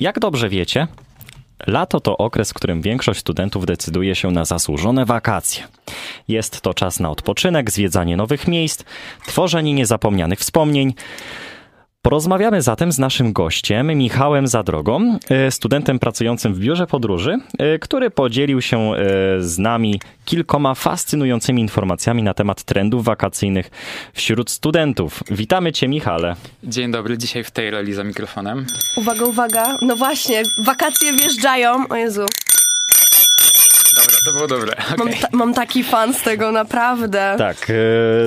Jak dobrze wiecie, lato to okres, w którym większość studentów decyduje się na zasłużone wakacje. Jest to czas na odpoczynek, zwiedzanie nowych miejsc, tworzenie niezapomnianych wspomnień. Porozmawiamy zatem z naszym gościem, Michałem Zadrogą, e, studentem pracującym w biurze podróży, e, który podzielił się e, z nami kilkoma fascynującymi informacjami na temat trendów wakacyjnych wśród studentów. Witamy Cię, Michale. Dzień dobry, dzisiaj w tej roli za mikrofonem. Uwaga, uwaga. No właśnie, wakacje wjeżdżają. O Jezu. To było dobre. Mam, Okay. ta, mam taki fan z tego, naprawdę. Tak,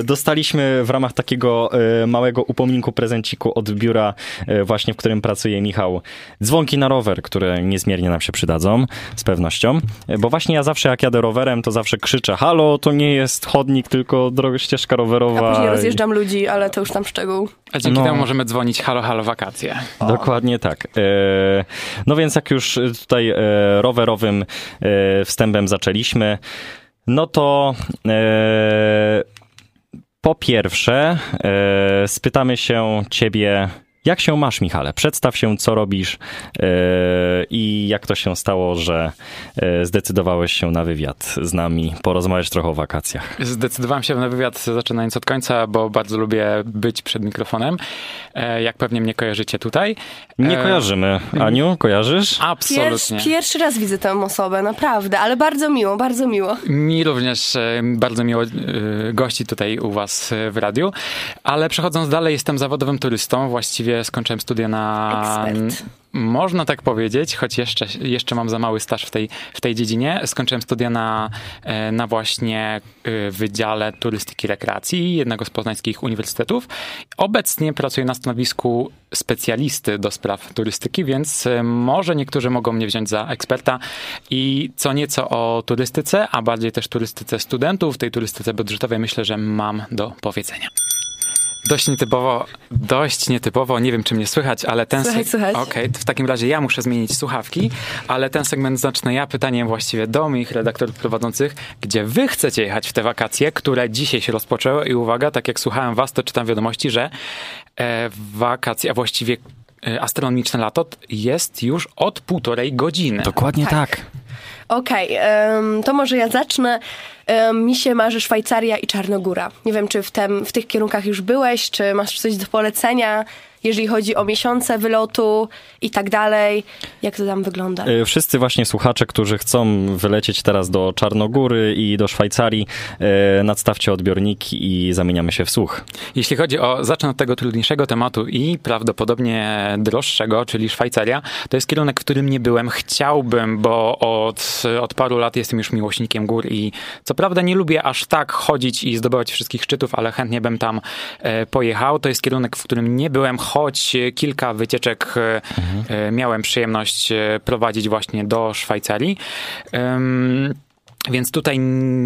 e, dostaliśmy w ramach takiego e, małego upominku prezenciku od biura e, właśnie, w którym pracuje Michał, dzwonki na rower, które niezmiernie nam się przydadzą, z pewnością. Bo właśnie ja zawsze jak jadę rowerem, to zawsze krzyczę, halo, to nie jest chodnik, tylko droga ścieżka rowerowa. A później rozjeżdżam ludzi, ale to już tam szczegół. A dzięki No. temu możemy dzwonić halo, halo, wakacje. Dokładnie tak. No więc jak już tutaj rowerowym wstępem zaczęliśmy, no to e, po pierwsze e, spytamy się ciebie, jak się masz, Michale? Przedstaw się, co robisz e, i jak to się stało, że e, zdecydowałeś się na wywiad z nami, porozmawiać trochę o wakacjach. Zdecydowałem się na wywiad zaczynając od końca, bo bardzo lubię być przed mikrofonem. E, Jak pewnie mnie kojarzycie tutaj. Nie E, kojarzymy. Aniu, kojarzysz? Absolutnie. Pierwszy, pierwszy raz widzę tę osobę, naprawdę, ale bardzo miło, bardzo miło. Mi również e, bardzo miło e, gości tutaj u was w radiu, ale przechodząc dalej, jestem zawodowym turystą. Właściwie skończyłem studia na... Ekspert. Można tak powiedzieć, choć jeszcze, jeszcze mam za mały staż w tej, w tej dziedzinie. Skończyłem studia na, e, na właśnie e, Wydziale Turystyki i Rekreacji jednego z poznańskich uniwersytetów. Obecnie pracuję na stanowisku specjalisty do spraw turystyki, więc e, może niektórzy mogą mnie wziąć za eksperta i co nieco o turystyce, a bardziej też turystyce studentów, tej turystyce budżetowej myślę, że mam do powiedzenia. Dość nietypowo, dość nietypowo, nie wiem czy mnie słychać, ale ten... Słychać, seg- słychać. Okej, to w takim razie ja muszę zmienić słuchawki, ale ten segment zacznę ja pytaniem właściwie do moich redaktorów prowadzących, gdzie wy chcecie jechać w te wakacje, które dzisiaj się rozpoczęły i uwaga, tak jak słuchałem was, to czytam wiadomości, że e, wakacje, a właściwie e, astronomiczne lato jest już od półtorej godziny. Dokładnie tak. Okej, em, to może ja zacznę. Mi się marzy Szwajcaria i Czarnogóra. Nie wiem, czy w, tem, w tych kierunkach już byłeś, czy masz coś do polecenia, jeżeli chodzi o miesiące wylotu i tak dalej. Jak to tam wygląda? E, Wszyscy właśnie słuchacze, którzy chcą wylecieć teraz do Czarnogóry i do Szwajcarii, e, nadstawcie odbiorniki i zamieniamy się w słuch. Jeśli chodzi o, zacznę od tego trudniejszego tematu i prawdopodobnie droższego, czyli Szwajcaria, to jest kierunek, w którym nie byłem. Chciałbym, bo od, od paru lat jestem już miłośnikiem gór i co prawda nie lubię aż tak chodzić i zdobywać wszystkich szczytów, ale chętnie bym tam e, pojechał. To jest kierunek, w którym nie byłem, choć e, kilka wycieczek e, e, miałem przyjemność prowadzić właśnie do Szwajcarii. Więc tutaj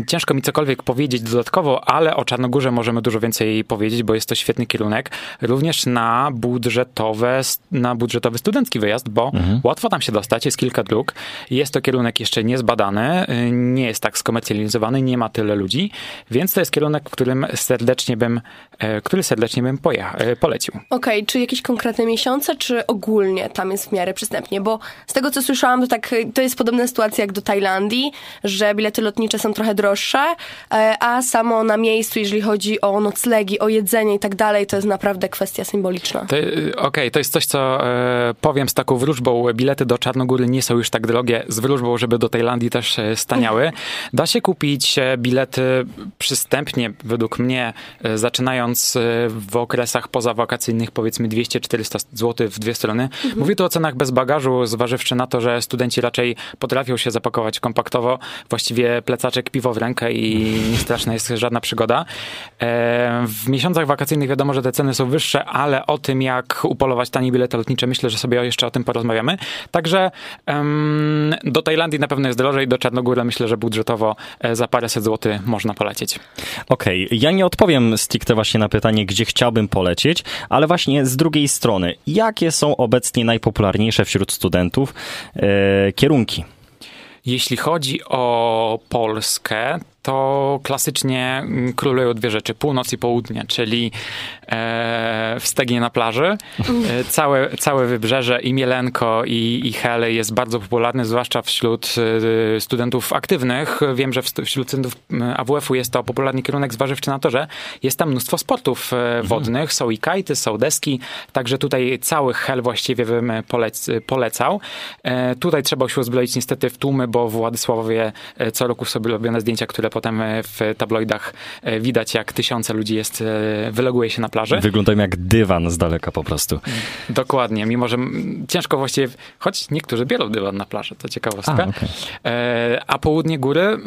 ciężko mi cokolwiek powiedzieć dodatkowo, ale o Czarnogórze możemy dużo więcej powiedzieć, bo jest to świetny kierunek. Również na budżetowe, na budżetowy studencki wyjazd, bo łatwo tam się dostać, jest kilka dróg. Jest to kierunek jeszcze niezbadany, y, nie jest tak skomercjalizowany, nie ma tyle ludzi, więc to jest kierunek, w którym serdecznie bym, e, który serdecznie bym pojecha, e, polecił. Okej, czy jakieś konkretne miesiące, czy ogólnie tam jest w miarę przystępnie? Bo z tego, co słyszałam, to tak, to jest podobna sytuacja jak do Tajlandii, że bilety lotnicze są trochę droższe, e, a samo na miejscu, jeżeli chodzi o noclegi, o jedzenie i tak dalej, to jest naprawdę kwestia symboliczna. Okej, to jest coś, co e, powiem z taką wróżbą. Bilety do Czarnogóry nie są już tak drogie, z wróżbą, żeby do Tajlandii też e, staniały. Da się kupić bilety przystępnie, według mnie, zaczynając w okresach pozawakacyjnych, powiedzmy 200-400 zł w dwie strony. Mówię tu o cenach bez bagażu, zważywszy na to, że studenci raczej potrafią się zapakować kompaktowo. Właściwie plecaczek, piwo w rękę i straszna jest żadna przygoda. E, W miesiącach wakacyjnych wiadomo, że te ceny są wyższe, ale o tym, jak upolować tanie bilety lotnicze, myślę, że sobie jeszcze o tym porozmawiamy. Także do Tajlandii na pewno jest drożej, do Czarnogóry myślę, że budżetowo e, za paręset złotych można polecieć. Okej, ja nie odpowiem stricte właśnie na pytanie, gdzie chciałbym polecieć, ale właśnie z drugiej strony, jakie są obecnie najpopularniejsze wśród studentów e, kierunki? Jeśli chodzi o Polskę, to klasycznie mm, królują dwie rzeczy, północ i południe, czyli e, w Stegnie na plaży. E, całe, całe wybrzeże i Mielenko i, i Hele jest bardzo popularne, zwłaszcza wśród e, studentów aktywnych. Wiem, że wśród studentów AWF-u jest to popularny kierunek zważywczy na to, że jest tam mnóstwo sportów e, wodnych, są i kajty, są deski, także tutaj cały Hel właściwie bym polec, polecał. E, tutaj trzeba się uzbroić niestety w tłumy, bo w Władysławowie e, co roku sobie robione zdjęcia, które potem w tabloidach widać, jak tysiące ludzi jest, wyloguje się na plaży. Wyglądają jak dywan z daleka po prostu. Dokładnie, mimo że ciężko właściwie, choć niektórzy biorą dywan na plaży, to ciekawostka. A, okay. A południe góry,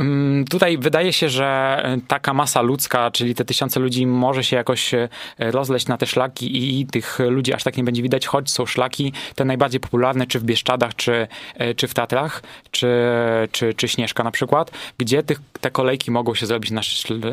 tutaj wydaje się, że taka masa ludzka, czyli te tysiące ludzi może się jakoś rozleść na te szlaki i tych ludzi aż tak nie będzie widać, choć są szlaki te najbardziej popularne, czy w Bieszczadach, czy, czy w Tatrach, czy, czy, czy Śnieżka na przykład, gdzie tych, te kolejki mogą się zrobić na,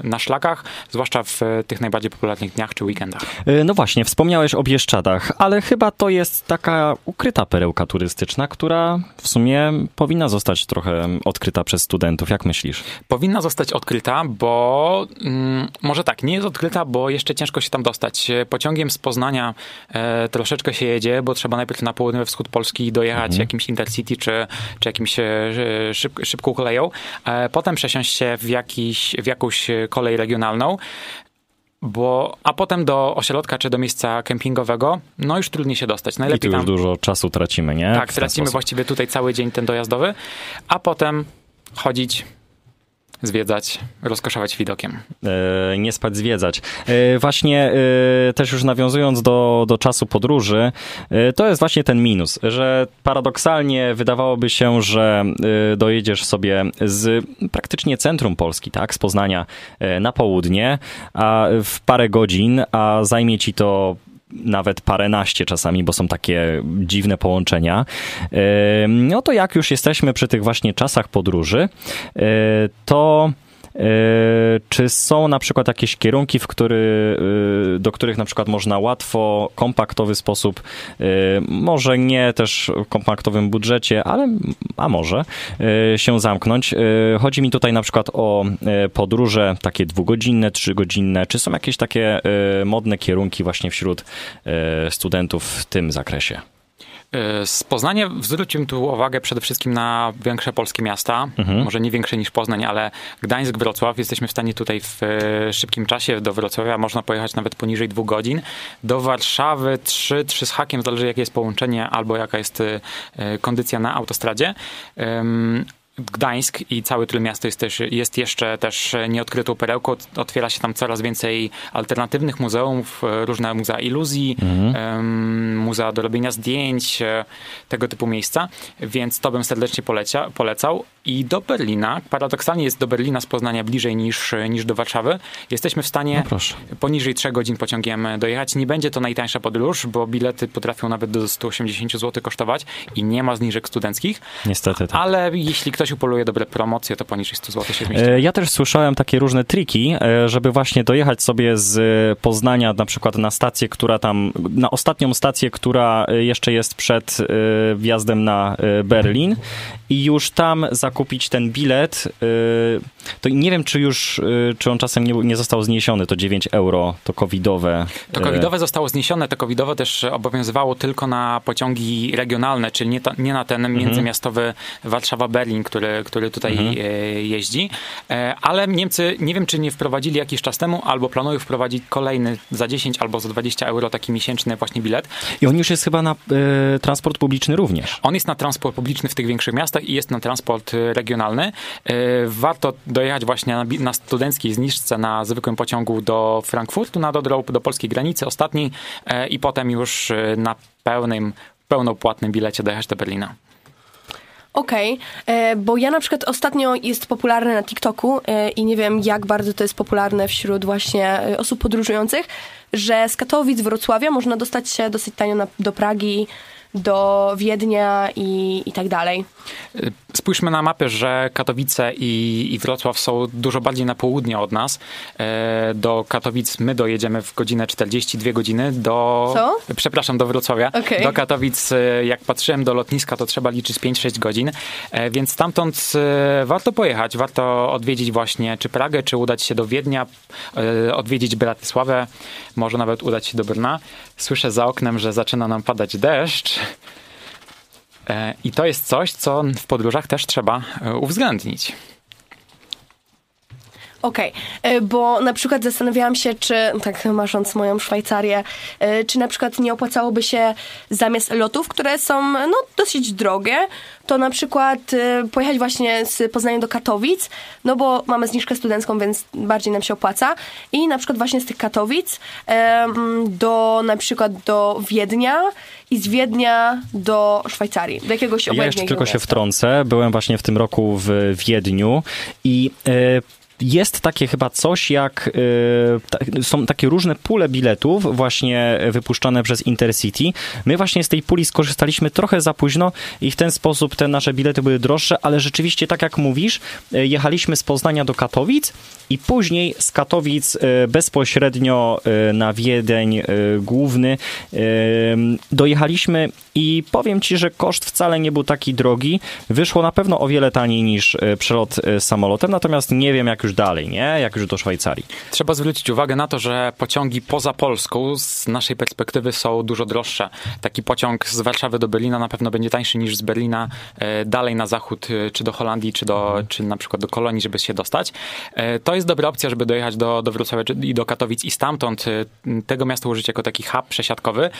na szlakach, zwłaszcza w tych najbardziej popularnych dniach czy weekendach. E, no właśnie, wspomniałeś o Bieszczadach, ale chyba to jest taka ukryta perełka turystyczna, która w sumie powinna zostać trochę odkryta przez studentów. Jak myślisz? Powinna zostać odkryta, bo mm, może tak, nie jest odkryta, bo jeszcze ciężko się tam dostać. Pociągiem z Poznania e, troszeczkę się jedzie, bo trzeba najpierw na południowy wschód Polski dojechać mhm. jakimś Intercity czy, czy jakimś e, szyb, szybką koleją. E, potem przesiąść się w, jakiś, w jakąś kolej regionalną bo, a potem do ośrodka czy do miejsca kempingowego, no już trudniej się dostać. Najlepiej I tu już tam, dużo czasu tracimy, nie? Tak, tracimy właściwie tutaj cały dzień ten dojazdowy, a potem chodzić zwiedzać, rozkoszować widokiem. E, nie spać, zwiedzać. E, właśnie e, też już nawiązując do, do czasu podróży, to jest właśnie ten minus, że paradoksalnie wydawałoby się, że dojedziesz sobie z praktycznie centrum Polski, tak, z Poznania na południe, a w parę godzin, a zajmie ci to nawet paręnaście czasami, bo są takie dziwne połączenia. No to jak już jesteśmy przy tych właśnie czasach podróży, e, to czy są na przykład jakieś kierunki, w który, e, do których na przykład można łatwo, kompaktowy sposób, może nie też w kompaktowym budżecie, ale a może się zamknąć? Chodzi mi tutaj na przykład o podróże takie dwugodzinne, trzygodzinne. Czy są jakieś takie modne kierunki właśnie wśród studentów w tym zakresie? E, z Poznania zwróciłem tu uwagę przede wszystkim na większe polskie miasta. Mhm. Może nie większe niż Poznań, ale Gdańsk, Wrocław. Jesteśmy w stanie tutaj w e, szybkim czasie do Wrocławia można pojechać nawet poniżej dwóch godzin. Do Warszawy trzy, trzy z hakiem, zależy jakie jest połączenie albo jaka jest e, kondycja na autostradzie. Gdańsk i całe Trójmiasto jest, też, jest jeszcze też nieodkrytą perełką. Otwiera się tam coraz więcej alternatywnych muzeów, różne muzea iluzji, mhm. muzea do robienia zdjęć, e, tego typu miejsca, więc to bym serdecznie polecia, polecał. I do Berlina, paradoksalnie jest do Berlina z Poznania bliżej niż, niż do Warszawy. Jesteśmy w stanie no poniżej 3 godzin pociągiem dojechać. Nie będzie to najtańsza podróż, bo bilety potrafią nawet do 180 zł kosztować i nie ma zniżek studenckich. Niestety tak. Ale jeśli ktoś ktoś upoluje dobre promocje, to poniżej 100 zł się zmieści. E, ja też słyszałem takie różne triki, e, żeby właśnie dojechać sobie z Poznania na przykład na stację, która tam, na ostatnią stację, która jeszcze jest przed e, wjazdem na Berlin i już tam zakupić ten bilet. To nie wiem, czy już, czy on czasem nie, nie został zniesiony, to 9 euro, to covidowe. To covidowe zostało zniesione, to covidowe też obowiązywało tylko na pociągi regionalne, czyli nie, ta, nie na ten mhm. międzymiastowy Warszawa-Berlin, który, który tutaj mhm. E, jeździ. E, ale Niemcy, nie wiem, czy nie wprowadzili jakiś czas temu, albo planują wprowadzić kolejny za 10 albo za 20 euro taki miesięczny właśnie bilet. I on już jest chyba na y, transport publiczny również. On jest na transport publiczny w tych większych miastach i jest na transport regionalny. Y, warto dojechać właśnie na, na studenckiej zniżce na zwykłym pociągu do Frankfurtu na Dodrą, do polskiej granicy ostatniej y, i potem już na pełnym, pełnopłatnym bilecie dojechać do Berlina. Okej, okay, e, bo ja na przykład ostatnio jest popularne na TikToku e, i nie wiem jak bardzo to jest popularne wśród właśnie e, osób podróżujących, że z Katowic, Wrocławia można dostać się dosyć tanio na, do Pragi, do Wiednia i, i tak dalej. spójrzmy na mapę, że Katowice i, i Wrocław są dużo bardziej na południe od nas. E, do Katowic my dojedziemy w godzinę 42 godziny. Do, Co? Przepraszam, do Wrocławia. Okej. Do Katowic, e, jak patrzyłem do lotniska, to trzeba liczyć 5-6 godzin, e, więc stamtąd warto pojechać, warto odwiedzić właśnie czy Pragę, czy udać się do Wiednia, odwiedzić Bratysławę, może nawet udać się do Brna. Słyszę za oknem, że zaczyna nam padać deszcz. E, I to jest coś, co w podróżach też trzeba e, uwzględnić. Okej, e, bo na przykład zastanawiałam się, czy, tak marząc moją Szwajcarię, e, czy na przykład nie opłacałoby się zamiast lotów, które są no, dosyć drogie, to na przykład e, pojechać właśnie z Poznania do Katowic, no bo mamy zniżkę studencką, więc bardziej nam się opłaca i na przykład właśnie z tych Katowic do na przykład do Wiednia i z Wiednia do Szwajcarii, do jakiegoś Ja jeszcze tylko się miasta. wtrącę. Byłem właśnie w tym roku w Wiedniu i e, jest takie chyba coś jak, ta, są takie różne pule biletów właśnie wypuszczane przez Intercity. My właśnie z tej puli skorzystaliśmy trochę za późno i w ten sposób te nasze bilety były droższe, ale rzeczywiście tak jak mówisz, e, jechaliśmy z Poznania do Katowic i później z Katowic e, bezpośrednio na Wiedeń główny dojechaliśmy i powiem ci, że koszt wcale nie był taki drogi. Wyszło na pewno o wiele taniej niż przelot samolotem, natomiast nie wiem jak już dalej, nie? Jak już do Szwajcarii. Trzeba zwrócić uwagę na to, że pociągi poza Polską z naszej perspektywy są dużo droższe. Taki pociąg z Warszawy do Berlina na pewno będzie tańszy niż z Berlina e, dalej na zachód, e, czy do Holandii, czy, do, czy na przykład do Kolonii, żeby się dostać. E, To jest dobra opcja, żeby dojechać do, do Wrocławia i do Katowic i stamtąd tego miasta użyć jako taki hub przesiadkowy.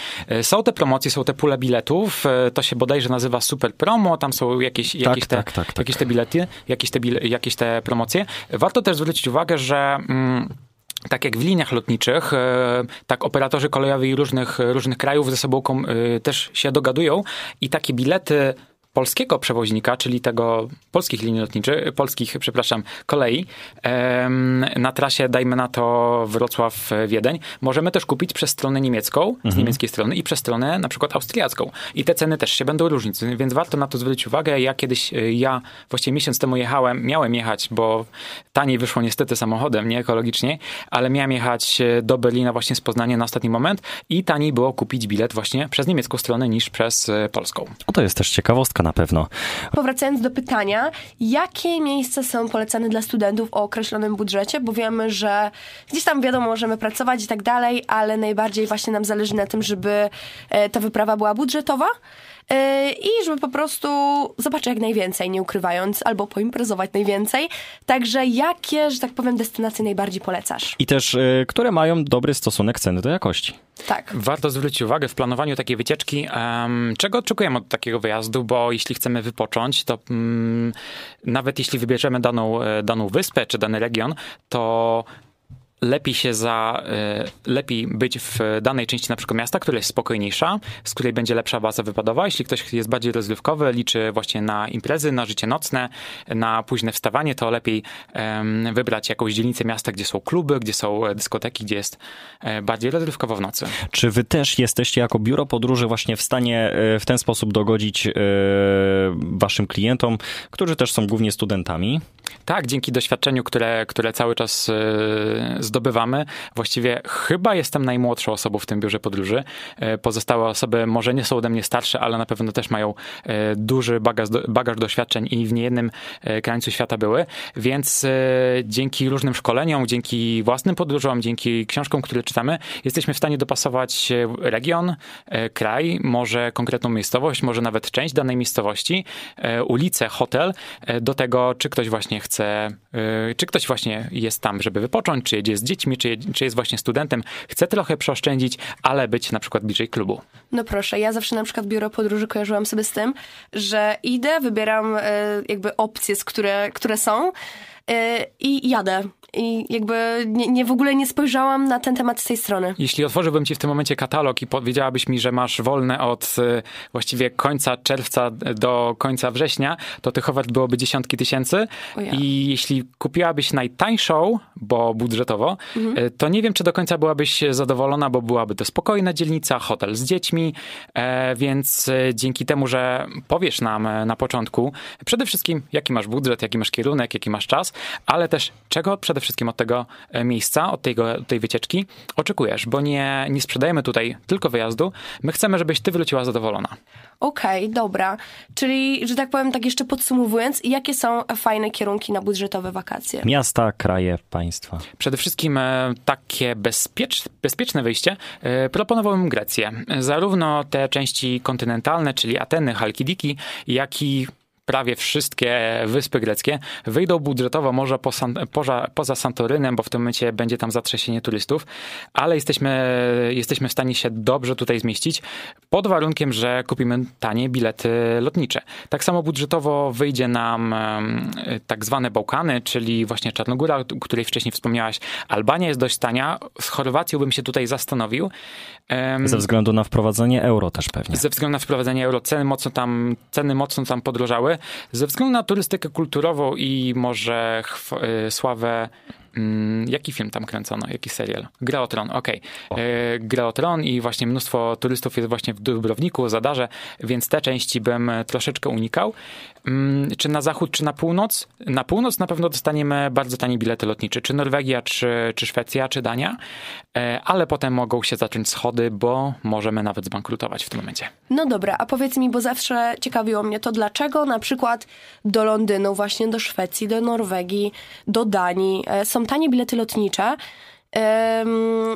Są te promocje, są te pule biletów, to się bodajże nazywa Super Promo, tam są jakieś, jakieś, te, tak, tak, tak. jakieś te bilety, jakieś te, jakieś te promocje. Warto też zwrócić uwagę, że... Mm, tak jak w liniach lotniczych, e, tak operatorzy kolejowi różnych, różnych krajów ze sobą e, też się dogadują i takie bilety polskiego przewoźnika, czyli tego polskich linii lotniczych, polskich, przepraszam, kolei na trasie, dajmy na to Wrocław-Wiedeń, możemy też kupić przez stronę niemiecką, z niemieckiej strony i przez stronę na przykład austriacką. I te ceny też się będą różnić, więc warto na to zwrócić uwagę. Ja kiedyś, e, ja właściwie miesiąc temu jechałem, miałem jechać, bo taniej wyszło niestety samochodem, nie ekologicznie, ale miałem jechać e, do Berlina właśnie z Poznania na ostatni moment i taniej było kupić bilet właśnie przez niemiecką stronę niż przez e, polską. No to jest też ciekawostka na pewno. Powracając do pytania, jakie miejsca są polecane dla studentów o określonym budżecie, bo wiemy, że gdzieś tam wiadomo, możemy pracować i tak dalej, ale najbardziej właśnie nam zależy na tym, żeby e, ta wyprawa była budżetowa i żeby po prostu zobaczyć jak najwięcej, nie ukrywając, albo poimprezować najwięcej. Także jakie, że tak powiem, destynacje najbardziej polecasz? I też, y, które mają dobry stosunek ceny do jakości. Tak. Warto zwrócić uwagę w planowaniu takiej wycieczki, em, czego oczekujemy od takiego wyjazdu, bo jeśli chcemy wypocząć, to mm, nawet jeśli wybierzemy daną, e, daną wyspę czy dany region, to lepiej się za, e, lepiej być w danej części na przykład miasta, która jest spokojniejsza, z której będzie lepsza baza wypadowa. Jeśli ktoś jest bardziej rozrywkowy, liczy właśnie na imprezy, na życie nocne, na późne wstawanie, to lepiej wybrać jakąś dzielnicę miasta, gdzie są kluby, gdzie są e, dyskoteki, gdzie jest e, bardziej rozrywkowo w nocy. Czy wy też jesteście jako biuro podróży właśnie w stanie w ten sposób dogodzić waszym klientom, którzy też są głównie studentami? Tak, dzięki doświadczeniu, które, które cały czas zdobywamy, właściwie chyba jestem najmłodszą osobą w tym biurze podróży. E, Pozostałe osoby może nie są ode mnie starsze, ale na pewno też mają e, duży bagaż, bagaż doświadczeń i w niejednym e, krańcu świata były, więc dzięki różnym szkoleniom, dzięki własnym podróżom, dzięki książkom, które czytamy, jesteśmy w stanie dopasować region, kraj, może konkretną miejscowość, może nawet część danej miejscowości, ulicę, hotel, do tego, czy ktoś właśnie chce, czy ktoś właśnie jest tam, żeby wypocząć, czy jedzie z dziećmi, czy, czy jest właśnie studentem, chce trochę przeoszczędzić, ale być na przykład bliżej klubu. No proszę, ja zawsze na przykład biuro podróży kojarzyłam sobie z tym, że idę, wybieram e, jakby opcje, z które, które są e, i jadę. I jakby nie, nie w ogóle nie spojrzałam na ten temat z tej strony. Jeśli otworzyłbym ci w tym momencie katalog i powiedziałabyś mi, że masz wolne od y, właściwie końca czerwca do końca września, to tych ofert byłoby dziesiątki tysięcy. Ja. I jeśli kupiłabyś najtańszą, bo budżetowo, y, to nie wiem, czy do końca byłabyś zadowolona, bo byłaby to spokojna dzielnica, hotel z dziećmi, e, więc dzięki temu, że powiesz nam e, na początku przede wszystkim, jaki masz budżet, jaki masz kierunek, jaki masz czas, ale też czego przede wszystkim od tego e, miejsca, od tego, tej wycieczki oczekujesz, bo nie, nie sprzedajemy tutaj tylko wyjazdu, my chcemy, żebyś ty wróciła zadowolona. Okej, dobra. Czyli, że tak powiem, tak jeszcze podsumowując, jakie są fajne kierunki na budżetowe wakacje? Miasta, kraje, państwa. Przede wszystkim e, takie bezpiecz, bezpieczne wyjście e, proponowałbym Grecję. Zarówno te części kontynentalne, czyli Ateny, Halkidiki, jak i prawie wszystkie wyspy greckie wyjdą budżetowo może poza, poza Santorynem, bo w tym momencie będzie tam zatrzęsienie turystów, ale jesteśmy, jesteśmy w stanie się dobrze tutaj zmieścić pod warunkiem, że kupimy tanie bilety lotnicze. Tak samo budżetowo wyjdzie nam tak zwane Bałkany, czyli właśnie Czarnogóra, o której wcześniej wspomniałaś. Albania jest dość tania. Z Chorwacją bym się tutaj zastanowił. Ze względu na wprowadzenie euro też pewnie. ze względu na wprowadzenie euro ceny mocno tam, ceny mocno tam podrożały. Ze względu na turystykę kulturową i może y, sławę. Mm, Jaki film tam kręcono? Jaki serial? Gra o Tron, okej. Y, Gra o Tron i właśnie mnóstwo turystów jest właśnie w Dubrowniku, Zadarze, więc te części bym troszeczkę unikał. Mm, Czy na zachód, czy na północ? Na północ na pewno dostaniemy bardzo tanie bilety lotnicze. Czy Norwegia, czy, czy Szwecja, czy Dania. E, Ale potem mogą się zacząć schody, bo możemy nawet zbankrutować w tym momencie. No dobra, a powiedz mi, bo zawsze ciekawiło mnie to, dlaczego na przykład do Londynu, właśnie do Szwecji, do Norwegii, do Danii e, tanie bilety lotnicze. Em,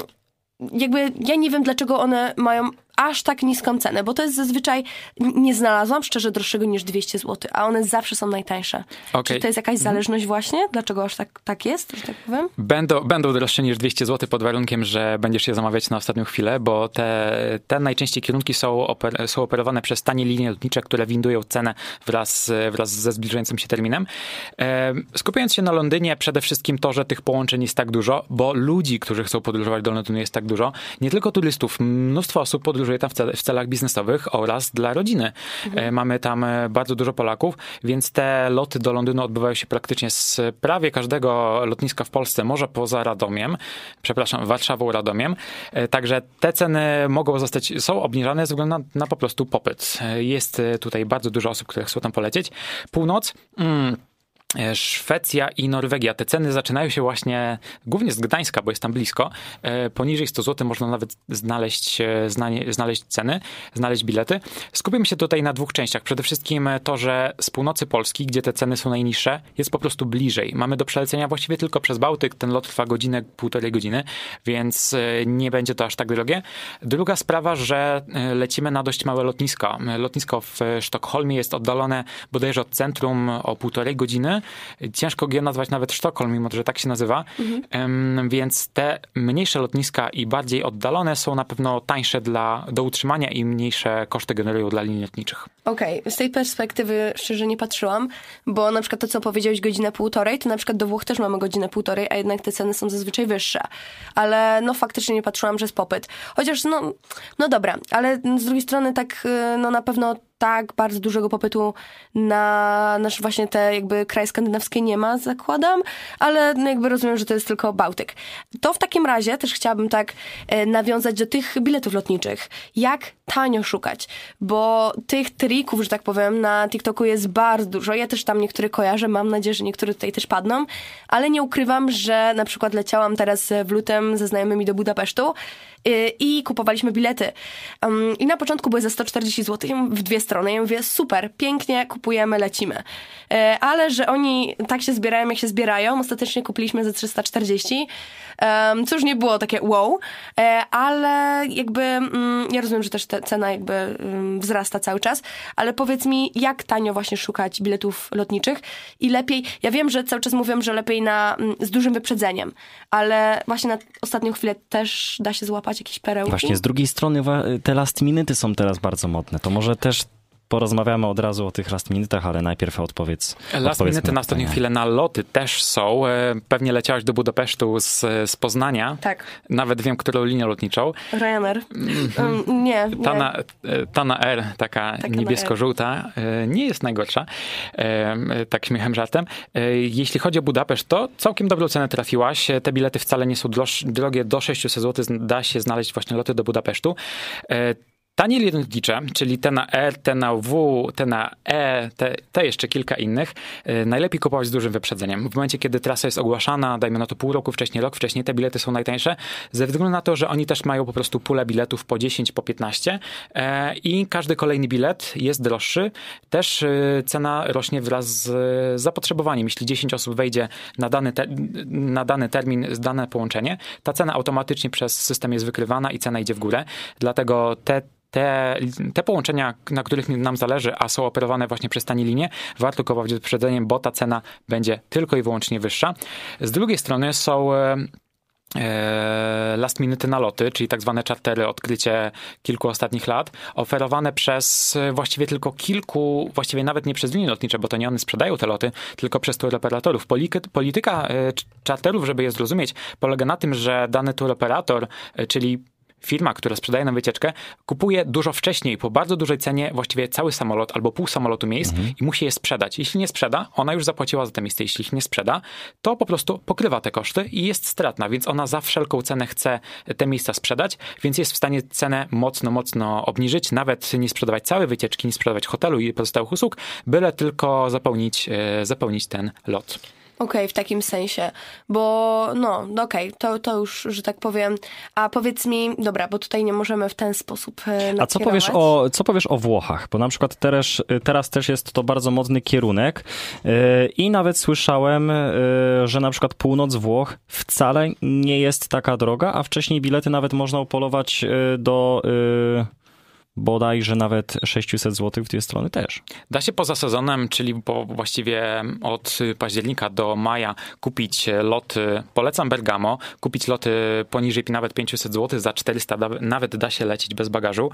jakby ja nie wiem, dlaczego one mają aż tak niską cenę, bo to jest zazwyczaj, nie znalazłam szczerze droższego niż 200 zł, a one zawsze są najtańsze. Okej. Czy to jest jakaś zależność właśnie? Dlaczego aż tak, tak jest, że tak powiem? Będą, będą droższe niż 200 zł pod warunkiem, że będziesz je zamawiać na ostatnią chwilę, bo te, te najczęściej kierunki są, oper, są operowane przez tanie linie lotnicze, które windują cenę wraz, wraz ze zbliżającym się terminem. Skupiając się na Londynie, przede wszystkim to, że tych połączeń jest tak dużo, bo ludzi, którzy chcą podróżować do Londynu jest tak dużo. Nie tylko turystów, mnóstwo osób podróżuje tam w, cel, w celach biznesowych oraz dla rodziny. E, mamy tam e, bardzo dużo Polaków, więc te loty do Londynu odbywają się praktycznie z prawie każdego lotniska w Polsce, może poza Radomiem, przepraszam, Warszawą, Radomiem. E, Także te ceny mogą zostać, są obniżane ze względu na, na po prostu popyt. Jest tutaj bardzo dużo osób, które chcą tam polecieć. Północ. Mm, Szwecja i Norwegia. Te ceny zaczynają się właśnie głównie z Gdańska, bo jest tam blisko. E, Poniżej 100 zł można nawet znaleźć, e, znaleźć ceny, znaleźć bilety. Skupimy się tutaj na dwóch częściach. Przede wszystkim to, że z północy Polski, gdzie te ceny są najniższe, jest po prostu bliżej. Mamy do przelecenia właściwie tylko przez Bałtyk. Ten lot trwa godzinę, półtorej godziny, więc e, nie będzie to aż tak drogie. Druga sprawa, że e, lecimy na dość małe lotnisko. Lotnisko w Sztokholmie jest oddalone bodajże od centrum o półtorej godziny. Ciężko je nazwać nawet Sztokholm, mimo że tak się nazywa. Em, Więc te mniejsze lotniska i bardziej oddalone są na pewno tańsze dla, do utrzymania i mniejsze koszty generują dla linii lotniczych. Okej, z tej perspektywy szczerze nie patrzyłam, bo na przykład to, co powiedziałeś, godzinę półtorej, to na przykład do Włoch też mamy godzinę półtorej, a jednak te ceny są zazwyczaj wyższe. Ale no faktycznie nie patrzyłam, że jest popyt. Chociaż no, no dobra, ale z drugiej strony tak y, no na pewno tak bardzo dużego popytu na nasz właśnie te jakby kraje skandynawskie nie ma, zakładam, ale no jakby rozumiem, że to jest tylko Bałtyk. To w takim razie też chciałabym tak e, nawiązać do tych biletów lotniczych. Jak tanio szukać? Bo tych trików, że tak powiem, na TikToku jest bardzo dużo. Ja też tam niektóre kojarzę, mam nadzieję, że niektóre tutaj też padną, ale nie ukrywam, że na przykład leciałam teraz w lutem ze znajomymi do Budapesztu y, i kupowaliśmy bilety. I na początku były za 140 zł w dwie strony. Ja mówię, super, pięknie, kupujemy, lecimy. E, Ale że oni tak się zbierają, jak się zbierają, ostatecznie kupiliśmy za 340, um, co już nie było takie wow, e, ale jakby mm, ja rozumiem, że też ta cena jakby mm, wzrasta cały czas, ale powiedz mi, jak tanio właśnie szukać biletów lotniczych i lepiej, ja wiem, że cały czas mówią, że lepiej na, mm, z dużym wyprzedzeniem, ale właśnie na ostatnią chwilę też da się złapać jakieś perełki. Właśnie z drugiej strony te last minuty są teraz bardzo modne. To może też porozmawiamy od razu o tych last minutach, ale najpierw odpowiedz. Last odpowiedz minuty na ostatnią chwilę na loty też są. E, Pewnie leciałaś do Budapesztu z, z Poznania. Tak. Nawet wiem, którą linią lotniczą. Ryanair. Um, nie, nie. Ta na, e, ta na R, taka, Taka niebiesko-żółta, e, nie jest najgorsza. Tak śmiechem, żartem. Jeśli chodzi o Budapeszt, to całkiem dobrą cenę trafiłaś. Te bilety wcale nie są drogie. Do 600 zł da się znaleźć właśnie loty do Budapesztu. E, Tanie lotnicze, czyli te na R, te na W, te na E, te, te jeszcze kilka innych, e, najlepiej kupować z dużym wyprzedzeniem. W momencie, kiedy trasa jest ogłaszana, dajmy na to pół roku wcześniej, rok wcześniej, te bilety są najtańsze, ze względu na to, że oni też mają po prostu pulę biletów po 10, po 15 e, i każdy kolejny bilet jest droższy. Też e, cena rośnie wraz z zapotrzebowaniem. Jeśli 10 osób wejdzie na dany, te, na dany termin, dane połączenie, ta cena automatycznie przez system jest wykrywana i cena idzie w górę. Dlatego te te, te połączenia, na których nam zależy, a są operowane właśnie przez tanie linie, warto kupować z wyprzedzeniem, bo ta cena będzie tylko i wyłącznie wyższa. Z drugiej strony są e, e, last minute naloty, czyli tak zwane chartery, odkrycie kilku ostatnich lat, oferowane przez e, właściwie tylko kilku, właściwie nawet nie przez linie lotnicze, bo to nie one sprzedają te loty, tylko przez touroperatorów. Polityka, polityka charterów, żeby je zrozumieć, polega na tym, że dany touroperator, e, czyli firma, która sprzedaje nam wycieczkę, kupuje dużo wcześniej, po bardzo dużej cenie, właściwie cały samolot albo pół samolotu miejsc i musi je sprzedać. Jeśli nie sprzeda, ona już zapłaciła za te miejsce. Jeśli ich nie sprzeda, to po prostu pokrywa te koszty i jest stratna, więc ona za wszelką cenę chce te miejsca sprzedać, więc jest w stanie cenę mocno, mocno obniżyć, nawet nie sprzedawać całej wycieczki, nie sprzedawać hotelu i pozostałych usług, byle tylko zapełnić, e, zapełnić ten lot. Okej, w takim sensie, bo no, okej, to, to już, że tak powiem. A powiedz mi, dobra, bo tutaj nie możemy w ten sposób e, A co powiesz, nakierować. o, co powiesz o Włochach? Bo na przykład teraz, teraz też jest to bardzo modny kierunek yy, i nawet słyszałem, yy, że na przykład północ Włoch wcale nie jest taka droga, a wcześniej bilety nawet można upolować do bodajże nawet 600 zł w dwie strony też. Da się poza sezonem, czyli po, właściwie od października do maja kupić loty, polecam Bergamo, kupić loty poniżej nawet 500 zł, za 400 da, nawet da się lecieć bez bagażu.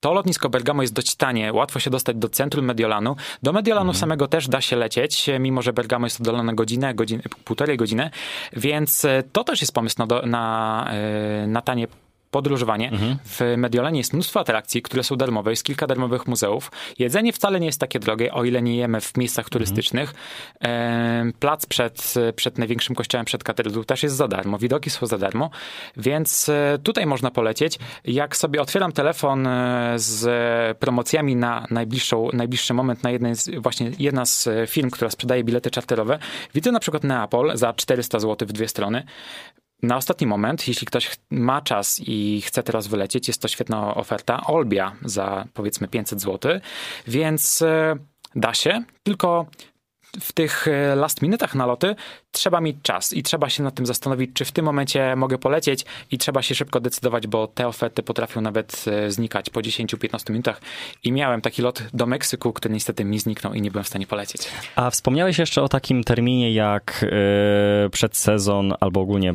To lotnisko Bergamo jest dość tanie, łatwo się dostać do centrum Mediolanu. Do Mediolanu samego też da się lecieć, mimo że Bergamo jest oddalone godzinę, godzinę półtorej godziny, więc to też jest pomysł na, do, na, e, na tanie podróżowanie. W Mediolanie jest mnóstwo atrakcji, które są darmowe, jest kilka darmowych muzeów. Jedzenie wcale nie jest takie drogie, o ile nie jemy w miejscach turystycznych. E, Plac przed, przed największym kościołem, przed katedrą też jest za darmo, widoki są za darmo, więc e, tutaj można polecieć. Jak sobie otwieram telefon e, z promocjami na najbliższą, najbliższy moment, na jednej z, właśnie jedna z e, firm, która sprzedaje bilety czarterowe, widzę na przykład Neapol za 400 zł w dwie strony. Na ostatni moment, jeśli ktoś ma czas i chce teraz wylecieć, jest to świetna oferta. Olbia za powiedzmy 500 zł, więc e, da się, tylko w tych e, last minutach na loty trzeba mieć czas i trzeba się nad tym zastanowić, czy w tym momencie mogę polecieć i trzeba się szybko decydować, bo te oferty potrafią nawet e, znikać po 10-15 minutach i miałem taki lot do Meksyku, który niestety mi zniknął i nie byłem w stanie polecieć. A wspomniałeś jeszcze o takim terminie jak yy, przedsezon albo ogólnie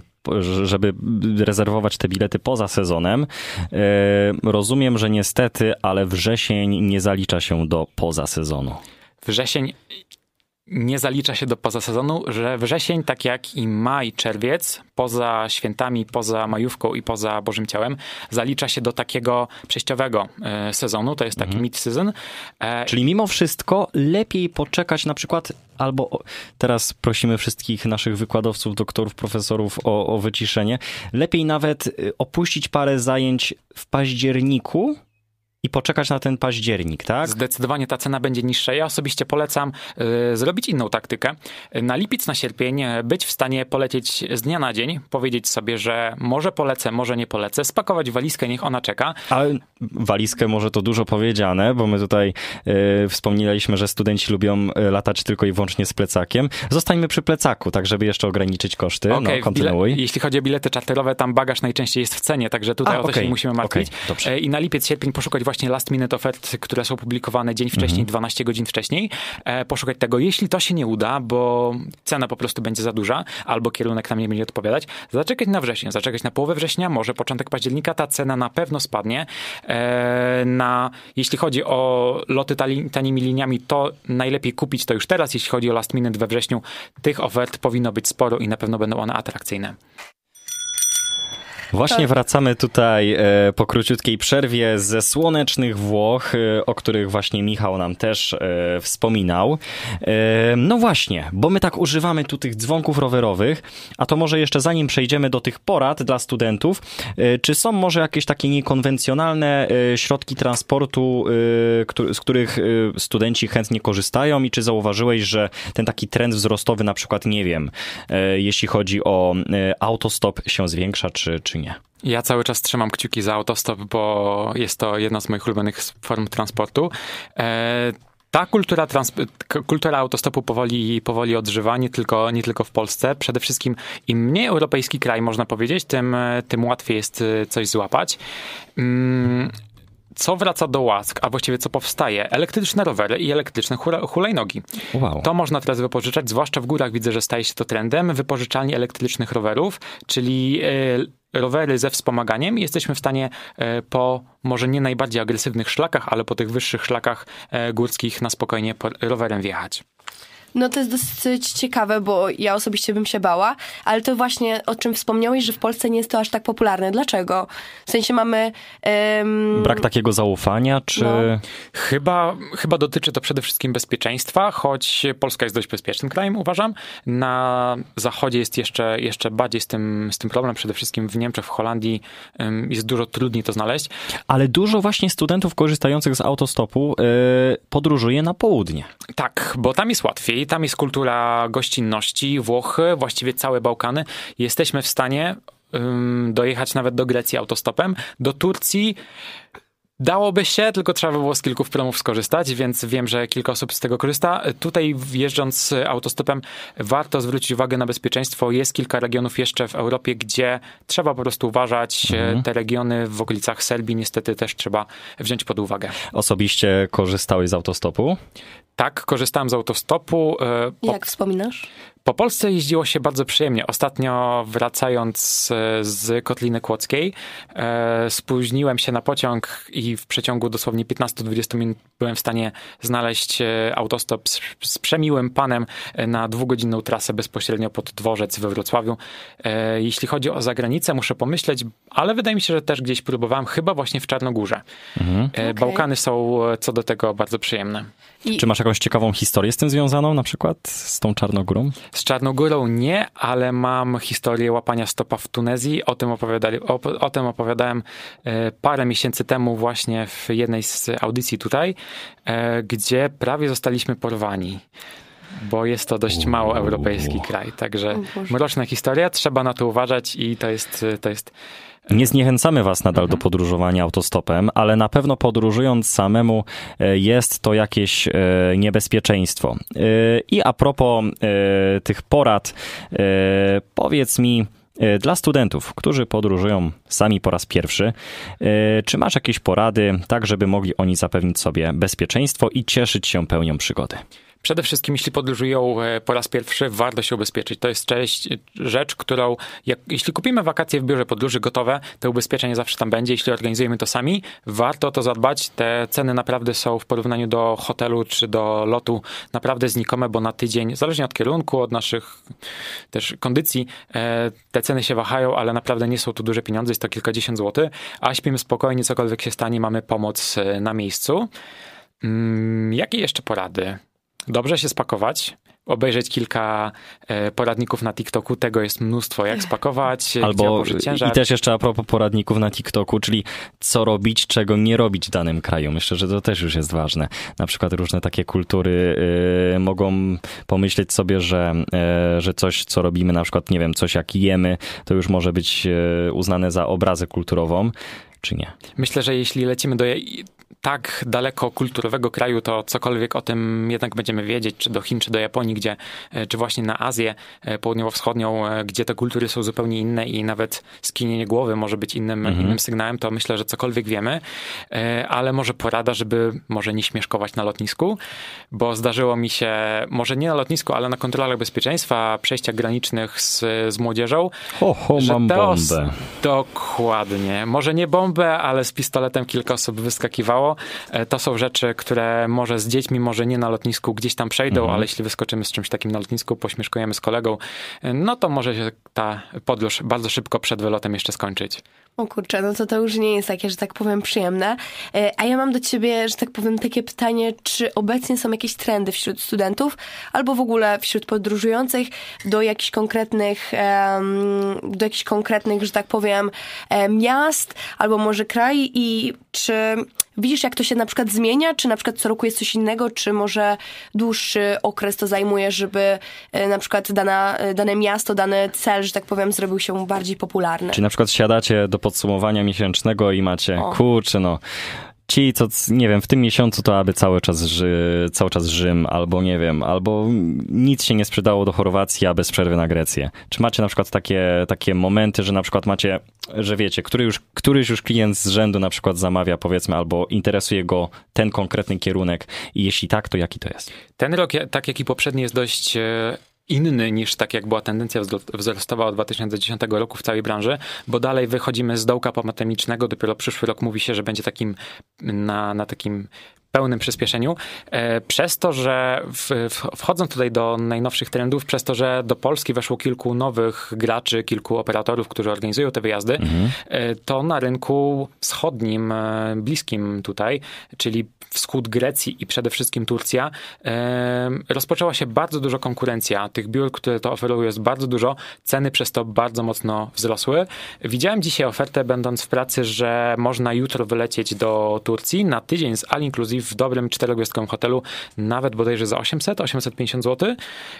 żeby rezerwować te bilety poza sezonem. Yy, rozumiem, że niestety, ale wrzesień nie zalicza się do poza sezonu. Wrzesień nie zalicza się do poza sezonu, że wrzesień, tak jak i maj, czerwiec, poza świętami, poza majówką i poza Bożym Ciałem, zalicza się do takiego przejściowego e, sezonu, to jest taki mid-season. E, Czyli mimo wszystko lepiej poczekać na przykład, albo teraz prosimy wszystkich naszych wykładowców, doktorów, profesorów o, o wyciszenie, lepiej nawet y, opuścić parę zajęć w październiku i poczekać na ten październik, tak? Zdecydowanie ta cena będzie niższa. Ja osobiście polecam y, zrobić inną taktykę. Na lipiec, na sierpień y, być w stanie polecieć z dnia na dzień, powiedzieć sobie, że może polecę, może nie polecę, spakować walizkę, niech ona czeka. Ale walizkę może to dużo powiedziane, bo my tutaj e, wspomnieliśmy, że studenci lubią e, latać tylko i wyłącznie z plecakiem. Zostańmy przy plecaku, tak żeby jeszcze ograniczyć koszty. Okej, no, kontynuuj. bile- jeśli chodzi o bilety czarterowe, tam bagaż najczęściej jest w cenie, także tutaj A, o to się okej, nie musimy martwić. E, I na lipiec, sierpień poszukać właśnie last minute ofert, które są publikowane dzień wcześniej, 12 godzin wcześniej, e, poszukać tego. Jeśli to się nie uda, bo cena po prostu będzie za duża, albo kierunek nam nie będzie odpowiadać, zaczekać na wrzesień, zaczekać na połowę września, może początek października, ta cena na pewno spadnie. E, na, jeśli chodzi o loty tani, tanimi liniami, to najlepiej kupić to już teraz. Jeśli chodzi o last minute we wrześniu, tych ofert powinno być sporo i na pewno będą one atrakcyjne. Właśnie Tak. wracamy tutaj e, po króciutkiej przerwie ze słonecznych Włoch, e, o których właśnie Michał nam też e, wspominał. No właśnie, bo my tak używamy tu tych dzwonków rowerowych, a to może jeszcze zanim przejdziemy do tych porad dla studentów, czy są może jakieś takie niekonwencjonalne środki transportu, z których studenci chętnie korzystają i czy zauważyłeś, że ten taki trend wzrostowy na przykład, nie wiem, jeśli chodzi o autostop się zwiększa, czy, czy nie? Ja cały czas trzymam kciuki za autostop, bo jest to jedna z moich ulubionych form transportu. E, ta kultura, kultura autostopu powoli, powoli odżywa, nie tylko, nie tylko w Polsce. Przede wszystkim im mniej europejski kraj, można powiedzieć, tym, e, tym łatwiej jest e, coś złapać. Mm, co wraca do łask, a właściwie co powstaje? Elektryczne rowery i elektryczne hula- hulajnogi. Wow. To można teraz wypożyczać, zwłaszcza w górach widzę, że staje się to trendem. Wypożyczalnie elektrycznych rowerów, czyli e, rowery ze wspomaganiem. Jesteśmy w stanie e, po może nie najbardziej agresywnych szlakach, ale po tych wyższych szlakach e, górskich na spokojnie po- rowerem wjechać. No to jest dosyć ciekawe, bo ja osobiście bym się bała, ale to właśnie o czym wspomniałeś, że w Polsce nie jest to aż tak popularne. Dlaczego? W sensie mamy... Brak takiego zaufania, czy... No. Chyba, chyba dotyczy to przede wszystkim bezpieczeństwa, choć Polska jest dość bezpiecznym krajem, uważam. Na zachodzie jest jeszcze, jeszcze bardziej z tym, z tym problem, przede wszystkim w Niemczech, w Holandii ym, jest dużo trudniej to znaleźć. Ale dużo właśnie studentów korzystających z autostopu e, podróżuje na południe. Tak, bo tam jest łatwiej, tam jest kultura gościnności, Włochy, właściwie całe Bałkany. Jesteśmy w stanie dojechać nawet do Grecji autostopem, do Turcji. Dałoby się, tylko trzeba by było z kilku promów skorzystać, więc wiem, że kilka osób z tego korzysta. Tutaj wjeżdżąc autostopem warto zwrócić uwagę na bezpieczeństwo. Jest kilka regionów jeszcze w Europie, gdzie trzeba po prostu uważać. Te regiony w okolicach Serbii niestety też trzeba wziąć pod uwagę. Osobiście korzystałeś z autostopu? Tak, korzystałem z autostopu. e, Po Jak wspominasz? Po Polsce jeździło się bardzo przyjemnie. Ostatnio wracając e, z Kotliny Kłodzkiej, e, spóźniłem się na pociąg i w przeciągu dosłownie 15-20 minut byłem w stanie znaleźć e, autostop z, z przemiłym panem na dwugodzinną trasę bezpośrednio pod dworzec we Wrocławiu. Jeśli chodzi o zagranicę, muszę pomyśleć, ale wydaje mi się, że też gdzieś próbowałem, chyba właśnie w Czarnogórze. Okej. Bałkany są e, co do tego bardzo przyjemne. I Czy masz jakąś ciekawą historię z tym związaną, na przykład z tą Czarnogórą? Z Czarnogórą nie, ale mam historię łapania stopa w Tunezji. O tym, opowiadali, o, o tym opowiadałem e, parę miesięcy temu właśnie w jednej z audycji tutaj, e, gdzie prawie zostaliśmy porwani. Bo jest to dość mało europejski kraj, także mroczna historia, trzeba na to uważać i to jest, to jest Nie zniechęcamy was nadal do podróżowania autostopem, ale na pewno podróżując samemu e, jest to jakieś e, niebezpieczeństwo. E, I a propos tych porad, powiedz mi, dla studentów, którzy podróżują sami po raz pierwszy, czy masz jakieś porady, tak żeby mogli oni zapewnić sobie bezpieczeństwo i cieszyć się pełnią przygody? Przede wszystkim, jeśli podróżują e, po raz pierwszy, warto się ubezpieczyć. To jest część, rzecz, którą, jak, jeśli kupimy wakacje w biurze podróży gotowe, to ubezpieczenie zawsze tam będzie. Jeśli organizujemy to sami, warto o to zadbać. Te ceny naprawdę są w porównaniu do hotelu czy do lotu naprawdę znikome, bo na tydzień, zależnie od kierunku, od naszych też kondycji, e, te ceny się wahają, ale naprawdę nie są to duże pieniądze, jest to kilkadziesiąt złotych, a śpimy spokojnie, cokolwiek się stanie, mamy pomoc e, na miejscu. Mm, Jakie jeszcze porady? Dobrze się spakować, obejrzeć kilka e, poradników na TikToku, tego jest mnóstwo, jak spakować, gdzie Albo i też jeszcze a propos poradników na TikToku, czyli co robić, czego nie robić w danym kraju. Myślę, że to też już jest ważne. Na przykład różne takie kultury y, mogą pomyśleć sobie, że, y, że coś, co robimy, na przykład, nie wiem, coś jak jemy, to już może być y, uznane za obrazę kulturową, czy nie? Myślę, że jeśli lecimy do... tak daleko kulturowego kraju, to cokolwiek o tym jednak będziemy wiedzieć, czy do Chin, czy do Japonii, gdzie, e, czy właśnie na Azję e, południowo-wschodnią, e, gdzie te kultury są zupełnie inne i nawet skinienie głowy może być innym, Mhm. innym sygnałem, to myślę, że cokolwiek wiemy, ale może porada, żeby może nie śmieszkować na lotnisku, bo zdarzyło mi się, może nie na lotnisku, ale na kontrolach bezpieczeństwa, przejściach granicznych z, z młodzieżą, Ho, ho, że mam te os- bombę. Dokładnie. Może nie bombę, ale z pistoletem kilka osób wyskakiwało. E, To są rzeczy, które może z dziećmi, może nie na lotnisku gdzieś tam przejdą, Mhm. ale jeśli wyskoczymy z czymś takim na lotnisku, pośmieszkujemy z kolegą, e, no to może się ta podróż bardzo szybko przed wylotem jeszcze skończyć. O kurczę, no to to już nie jest takie, że tak powiem, przyjemne. E, A ja mam do ciebie, że tak powiem, takie pytanie, czy obecnie są jakieś trendy wśród studentów, albo w ogóle wśród podróżujących do jakichś konkretnych, do jakichś konkretnych, że tak powiem, miast, albo może kraj i czy widzisz, jak to się na przykład zmienia, czy na przykład co roku jest coś innego, czy może dłuższy okres to zajmuje, żeby e, na przykład dana, e, dane miasto, dany cel, że tak powiem, zrobił się bardziej popularny. Czyli na przykład siadacie do podsumowania miesięcznego i macie, O. kurczę no, ci, co, nie wiem, w tym miesiącu to aby cały czas, Rzy, cały czas Rzym, albo nie wiem, albo nic się nie sprzedało do Chorwacji, a bez przerwy na Grecję. Czy macie na przykład takie, takie momenty, że na przykład macie, że wiecie, który już, któryś już klient z rzędu na przykład zamawia, powiedzmy, albo interesuje go ten konkretny kierunek i jeśli tak, to jaki to jest? Ten rok, tak jak i poprzedni, jest dość e, inny niż tak jak była tendencja wzrostowa od 2010 roku w całej branży, bo dalej wychodzimy z dołka pandemicznego, dopiero przyszły rok mówi się, że będzie takim na, na takim pełnym przyspieszeniu, e, przez to, że w, wchodząc tutaj do najnowszych trendów, przez to, że do Polski weszło kilku nowych graczy, kilku operatorów, którzy organizują te wyjazdy, e, to na rynku wschodnim, e, bliskim tutaj, czyli wschód Grecji i przede wszystkim Turcja, rozpoczęła się bardzo duża konkurencja. Tych biur, które to oferują jest bardzo dużo, ceny przez to bardzo mocno wzrosły. Widziałem dzisiaj ofertę, będąc w pracy, że można jutro wylecieć do Turcji na tydzień z all inclusive w dobrym czterogwiazdkowym hotelu, nawet bodajże za 800, 850 zł,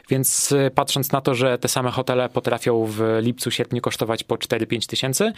więc y, patrząc na to, że te same hotele potrafią w lipcu, sierpniu kosztować po 4-5 tysięcy,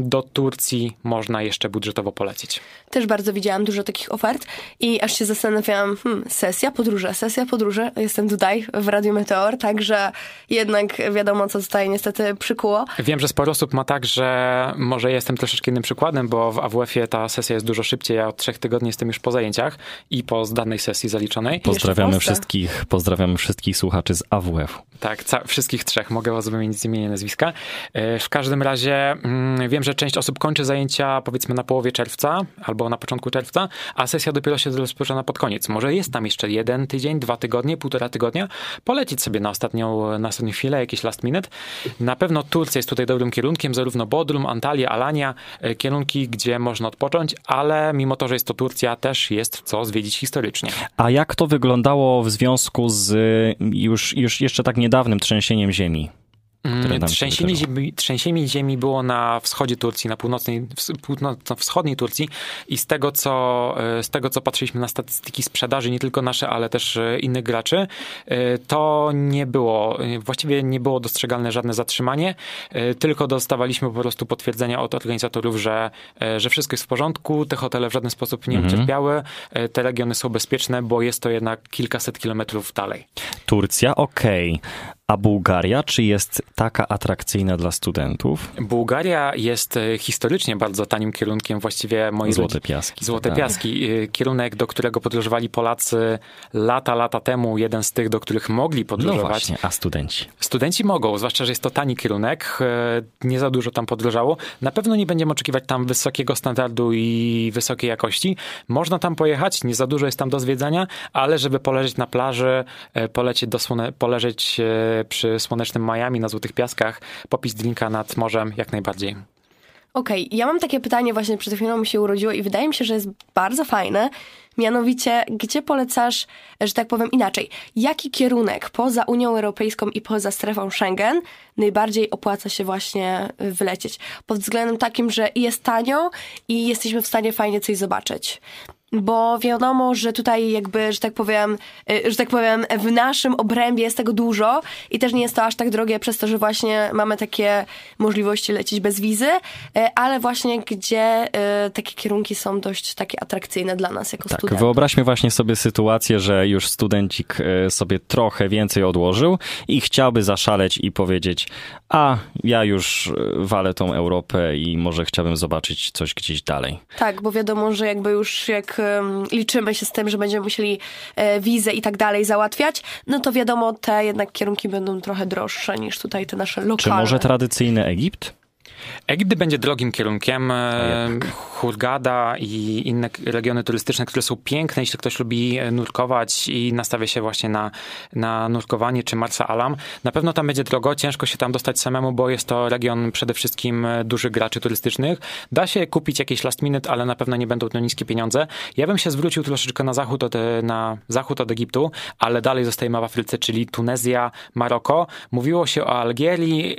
do Turcji można jeszcze budżetowo polecieć. Też bardzo widziałam dużo takich ofert i aż się zastanawiałam, hmm, sesja podróże, sesja podróże. Jestem tutaj w Radiu Meteor, także jednak wiadomo, co tutaj niestety przykuło. Wiem, że sporo osób ma tak, że może jestem troszeczkę innym przykładem, bo w AWF-ie ta sesja jest dużo szybciej. Ja od trzech tygodni jestem już po zajęciach i po zdanej sesji zaliczonej. Pozdrawiamy wszystkich, pozdrawiamy wszystkich słuchaczy z AWF. Tak, wszystkich trzech. Mogę was wymienić z imienia i nazwiska. E, W każdym razie mm, wiem, że część osób kończy zajęcia powiedzmy na połowie czerwca albo na początku czerwca, a sesja dopiero się rozpoczyna pod koniec. Może jest tam jeszcze jeden tydzień, dwa tygodnie, półtora tygodnia. Polecić sobie na ostatnią, na ostatnią chwilę, jakiś last minute. Na pewno Turcja jest tutaj dobrym kierunkiem, zarówno Bodrum, Antalya, Alania, e, kierunki, gdzie można odpocząć, ale mimo to, że jest to Turcja, też jest co zwiedzić historycznie. A jak to wyglądało w związku z y, już, już jeszcze tak niedawnym trzęsieniem ziemi? Mm, Trzęsienie ziemi, trzęsienie ziemi było na wschodzie Turcji, na północnej, ws- północno-wschodniej Turcji. I z tego, co, e, z tego, co patrzyliśmy na statystyki sprzedaży, nie tylko nasze, ale też e, innych graczy, e, to nie było, właściwie nie było dostrzegalne żadne zatrzymanie, tylko dostawaliśmy po prostu potwierdzenia od organizatorów, że, że wszystko jest w porządku, te hotele w żaden sposób nie ucierpiały, e, te regiony są bezpieczne, bo jest to jednak kilkaset kilometrów dalej. Turcja, okej. A Bułgaria, czy jest taka atrakcyjna dla studentów? Bułgaria jest e, historycznie bardzo tanim kierunkiem, właściwie moi Złote rodzi- piaski. Złote tak. Piaski, y, kierunek, do którego podróżowali Polacy lata, lata temu, jeden z tych, do których mogli No podróżować. właśnie, a studenci? Studenci mogą, zwłaszcza, że jest to tani kierunek, e, nie za dużo tam podróżało. Na pewno nie będziemy oczekiwać tam wysokiego standardu i wysokiej jakości. Można tam pojechać, nie za dużo jest tam do zwiedzania, ale żeby poleżeć na plaży, e, polecieć do słone, poleżeć e, przy słonecznym Miami na Złotych Piaskach, popić drinka nad morzem, jak najbardziej. Okej, ja mam takie pytanie, właśnie przed chwilą mi się urodziło i wydaje mi się, że jest bardzo fajne. Mianowicie, gdzie polecasz, że tak powiem inaczej, jaki kierunek poza Unią Europejską i poza strefą Schengen najbardziej opłaca się właśnie wylecieć? Pod względem takim, że jest tanio i jesteśmy w stanie fajnie coś zobaczyć. Bo wiadomo, że tutaj jakby, że tak powiem, y, że tak powiem, w naszym obrębie jest tego dużo i też nie jest to aż tak drogie przez to, że właśnie mamy takie możliwości lecieć bez wizy, y, ale właśnie gdzie y, takie kierunki są dość takie atrakcyjne dla nas jako Tak, studentów. wyobraźmy właśnie sobie sytuację, że już studencik sobie trochę więcej odłożył i chciałby zaszaleć i powiedzieć, a ja już walę tą Europę i może chciałbym zobaczyć coś gdzieś dalej. Tak, bo wiadomo, że jakby już jak liczymy się z tym, że będziemy musieli e, wizę i tak dalej załatwiać, no to wiadomo, te jednak kierunki będą trochę droższe niż tutaj te nasze Czy lokalne. może tradycyjny Egipt? Egipt będzie drogim kierunkiem. E, Hurgada i inne regiony turystyczne, które są piękne, jeśli ktoś lubi e, nurkować i nastawia się właśnie na, na nurkowanie czy Marsa Alam. Na pewno tam będzie drogo, ciężko się tam dostać samemu, bo jest to region przede wszystkim e, dużych graczy turystycznych. Da się kupić jakieś last minute, ale na pewno nie będą to niskie pieniądze. Ja bym się zwrócił troszeczkę na zachód od, na zachód od Egiptu, ale dalej zostajemy w Afryce, czyli Tunezja, Maroko. Mówiło się o Algierii,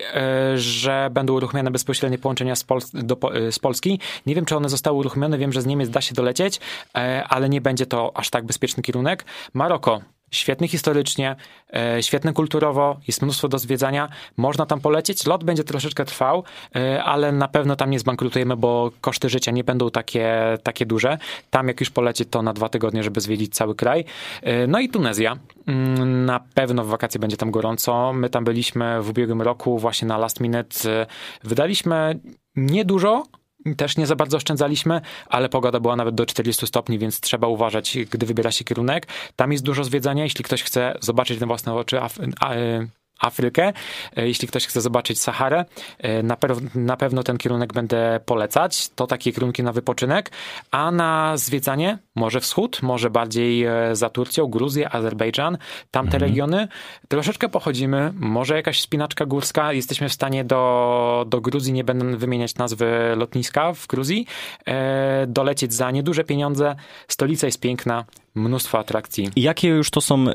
że będą uruchomione bezpośrednie połączenia z, Pols- do, e, z Polski. Nie wiem, czy one zostały uruchomione. Wiem, że z Niemiec da się dolecieć, e, ale nie będzie to aż tak bezpieczny kierunek. Maroko. Świetny historycznie, e, świetny kulturowo, jest mnóstwo do zwiedzania. Można tam polecieć. Lot będzie troszeczkę trwał, e, ale na pewno tam nie zbankrutujemy, bo koszty życia nie będą takie, takie duże. Tam jak już polecieć, to na dwa tygodnie, żeby zwiedzić cały kraj. E, no i Tunezja. Mm, Na pewno w wakacje będzie tam gorąco. My tam byliśmy w ubiegłym roku właśnie na last minute. Wydaliśmy niedużo, też nie za bardzo oszczędzaliśmy, ale pogoda była nawet do 40 stopni, więc trzeba uważać, gdy wybiera się kierunek. Tam jest dużo zwiedzania, jeśli ktoś chce zobaczyć na własne oczy Af- e, Afrykę, e, jeśli ktoś chce zobaczyć Saharę, e, na, pew- na pewno ten kierunek będę polecać. To takie kierunki na wypoczynek, a na zwiedzanie może wschód, może bardziej e, za Turcją, Gruzję, Azerbejdżan, tamte regiony. Troszeczkę pochodzimy, może jakaś spinaczka górska. Jesteśmy w stanie do, do Gruzji, nie będę wymieniać nazwy lotniska w Gruzji, e, dolecieć za nieduże pieniądze. Stolica jest piękna, mnóstwo atrakcji. I Jakie już to są, y,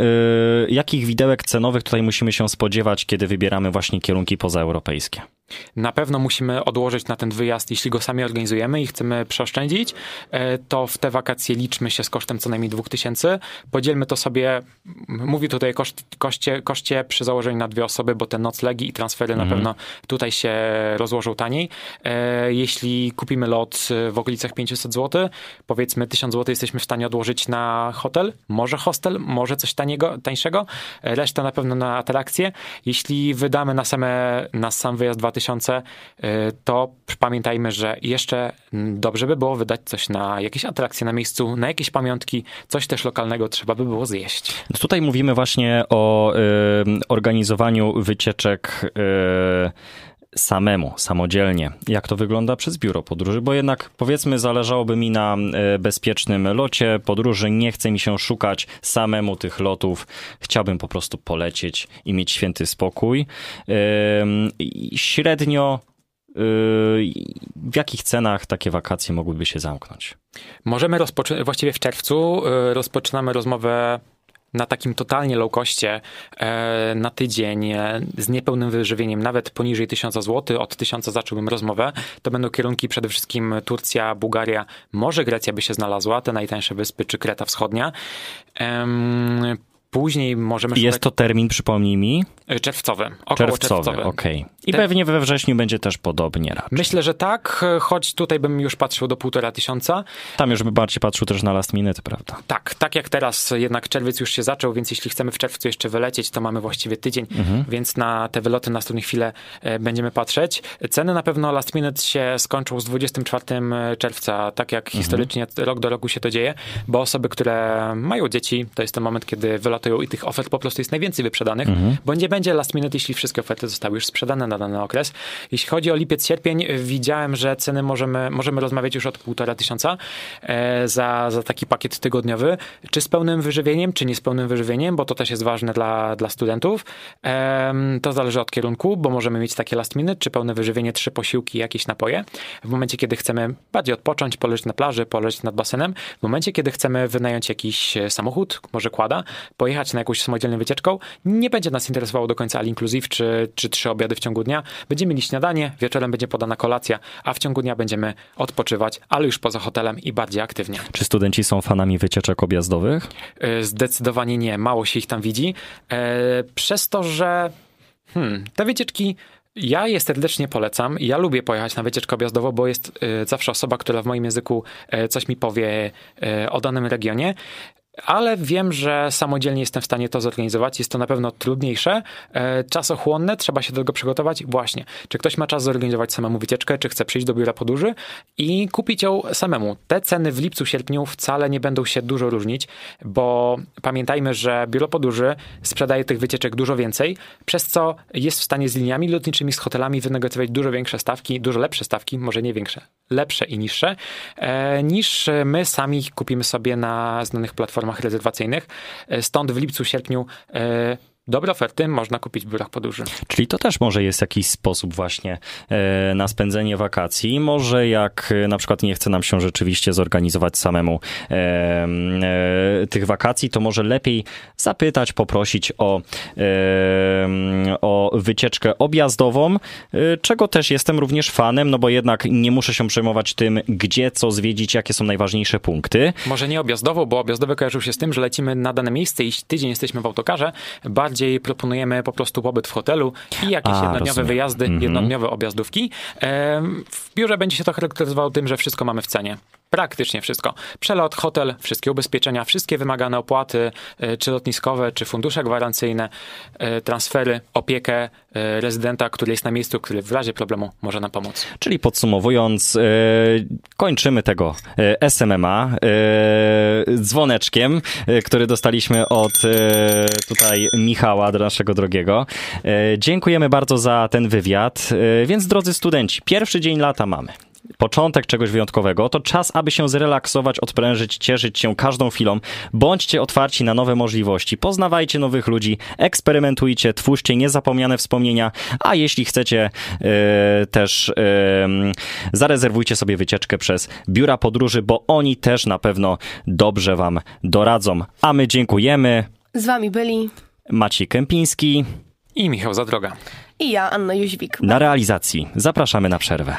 jakich widełek cenowych tutaj musimy się spodziewać, kiedy wybieramy właśnie kierunki pozaeuropejskie? Na pewno musimy odłożyć na ten wyjazd, jeśli go sami organizujemy i chcemy przeoszczędzić, e, to w te wakacje liczmy się z kosztem co najmniej 2000. Podzielmy to sobie, m- mówię tutaj koszt, koszcie, koszcie przy założeniu na dwie osoby, bo te noclegi i transfery na pewno tutaj się rozłożą taniej. E, Jeśli kupimy lot w okolicach 500 zł, powiedzmy 1000 zł jesteśmy w stanie odłożyć na hotel, może hostel, może coś taniego, tańszego, e, reszta na pewno na atrakcje. Jeśli wydamy na, same, na sam wyjazd 2000, e, to pamiętajmy, że jeszcze dobrze by było wydać coś na jakieś atrakcje na miejscu, na jakieś pamiątki, coś też lokalnego trzeba by było zjeść. Tutaj mówimy właśnie o y, organizowaniu wycieczek y, samemu, samodzielnie. Jak to wygląda przez biuro podróży? Bo jednak powiedzmy zależałoby mi na y, bezpiecznym locie podróży. Nie chce mi się szukać samemu tych lotów. Chciałbym po prostu polecieć i mieć święty spokój. Średnio y, w jakich cenach takie wakacje mogłyby się zamknąć? Możemy rozpocząć, właściwie w czerwcu y, rozpoczynamy rozmowę na takim totalnie low coście e, na tydzień e, z niepełnym wyżywieniem, nawet poniżej 1000 zł. Od 1000 zacząłbym rozmowę. To będą kierunki przede wszystkim Turcja, Bułgaria, może Grecja by się znalazła, te najtańsze wyspy, czy Kreta Wschodnia. Później możemy jest szukać to termin, przypomnij mi? e, czerwcowy, około Czerwcowy, czerwcowy. okej. I Te- pewnie we wrześniu będzie też podobnie raczej. Myślę, że tak, choć tutaj bym już patrzył do półtora tysiąca. Tam już by bardziej patrzył też na last minute, prawda? Tak, tak jak teraz, jednak czerwiec już się zaczął, więc jeśli chcemy w czerwcu jeszcze wylecieć, to mamy właściwie tydzień, więc na te wyloty na następną chwilę e, będziemy patrzeć. Ceny na pewno last minute się skończą z 24 czerwca, tak jak historycznie rok do roku się to dzieje, bo osoby, które mają dzieci, to jest ten moment, kiedy wylatują i tych ofert po prostu jest najwięcej wyprzedanych, bo nie będzie last minute, jeśli wszystkie oferty zostały już sprzedane na dany okres. Jeśli chodzi o lipiec, sierpień, widziałem, że ceny możemy, możemy rozmawiać już od półtora tysiąca e, za, za taki pakiet tygodniowy. Czy z pełnym wyżywieniem, czy nie z pełnym wyżywieniem, bo to też jest ważne dla, dla studentów. To zależy od kierunku, bo możemy mieć takie last minute, czy pełne wyżywienie, trzy posiłki, jakieś napoje. W momencie, kiedy chcemy bardziej odpocząć, poleżeć na plaży, poleżeć nad basenem, w momencie, kiedy chcemy wynająć jakiś e, samochód, może kłada, pojechać pojechać na jakąś samodzielną wycieczką, nie będzie nas interesowało do końca all inclusive czy, czy trzy obiady w ciągu dnia. Będziemy mieli śniadanie, wieczorem będzie podana kolacja, a w ciągu dnia będziemy odpoczywać, ale już poza hotelem i bardziej aktywnie. Czy studenci są fanami wycieczek objazdowych? E, Zdecydowanie nie, mało się ich tam widzi. E, Przez to, że hmm, te wycieczki ja je serdecznie polecam. Ja lubię pojechać na wycieczkę objazdową, bo jest e, zawsze osoba, która w moim języku e, coś mi powie e, o danym regionie. Ale wiem, że samodzielnie jestem w stanie to zorganizować. Jest to na pewno trudniejsze, e, czasochłonne, trzeba się do tego przygotować. Właśnie, czy ktoś ma czas zorganizować samemu wycieczkę, czy chce przyjść do biura podróży i kupić ją samemu. Te ceny w lipcu, sierpniu wcale nie będą się dużo różnić, bo pamiętajmy, że biuro podróży sprzedaje tych wycieczek dużo więcej, przez co jest w stanie z liniami lotniczymi, z hotelami wynegocjować dużo większe stawki, dużo lepsze stawki, może nie większe, lepsze i niższe, e, niż my sami kupimy sobie na znanych platformach rezerwacyjnych. E, Stąd w lipcu, sierpniu e, dobre oferty można kupić w biurach podróży. Czyli to też może jest jakiś sposób właśnie e, na spędzenie wakacji. Może jak e, na przykład nie chce nam się rzeczywiście zorganizować samemu e, tych wakacji, to może lepiej zapytać, poprosić o, o wycieczkę objazdową, czego też jestem również fanem, no bo jednak nie muszę się przejmować tym, gdzie co zwiedzić, jakie są najważniejsze punkty. Może nie objazdowo, bo objazdowe kojarzył się z tym, że lecimy na dane miejsce i tydzień jesteśmy w autokarze. Bardziej proponujemy po prostu pobyt w hotelu i jakieś A, jednodniowe rozumiem. wyjazdy, Mhm. jednodniowe objazdówki. Em, W biurze będzie się to charakteryzowało tym, że wszystko mamy w cenie. Praktycznie wszystko. Przelot, hotel, wszystkie ubezpieczenia, wszystkie wymagane opłaty, e, czy lotniskowe, czy fundusze gwarancyjne, e, transfery, opiekę e, rezydenta, który jest na miejscu, który w razie problemu może nam pomóc. Czyli podsumowując, kończymy tego SMMA dzwoneczkiem, który dostaliśmy od tutaj Michała, naszego drogiego. Dziękujemy bardzo za ten wywiad. Więc drodzy studenci, pierwszy dzień lata mamy. Początek czegoś wyjątkowego, to czas, aby się zrelaksować, odprężyć, cieszyć się każdą chwilą. Bądźcie otwarci na nowe możliwości, poznawajcie nowych ludzi, eksperymentujcie, twórzcie niezapomniane wspomnienia, a jeśli chcecie e, też e, zarezerwujcie sobie wycieczkę przez biura podróży, bo oni też na pewno dobrze wam doradzą. A my dziękujemy. Z wami byli Maciej Kępiński I Michał Zadroga. i ja, Anna Jóźwik. na realizacji. Zapraszamy na przerwę.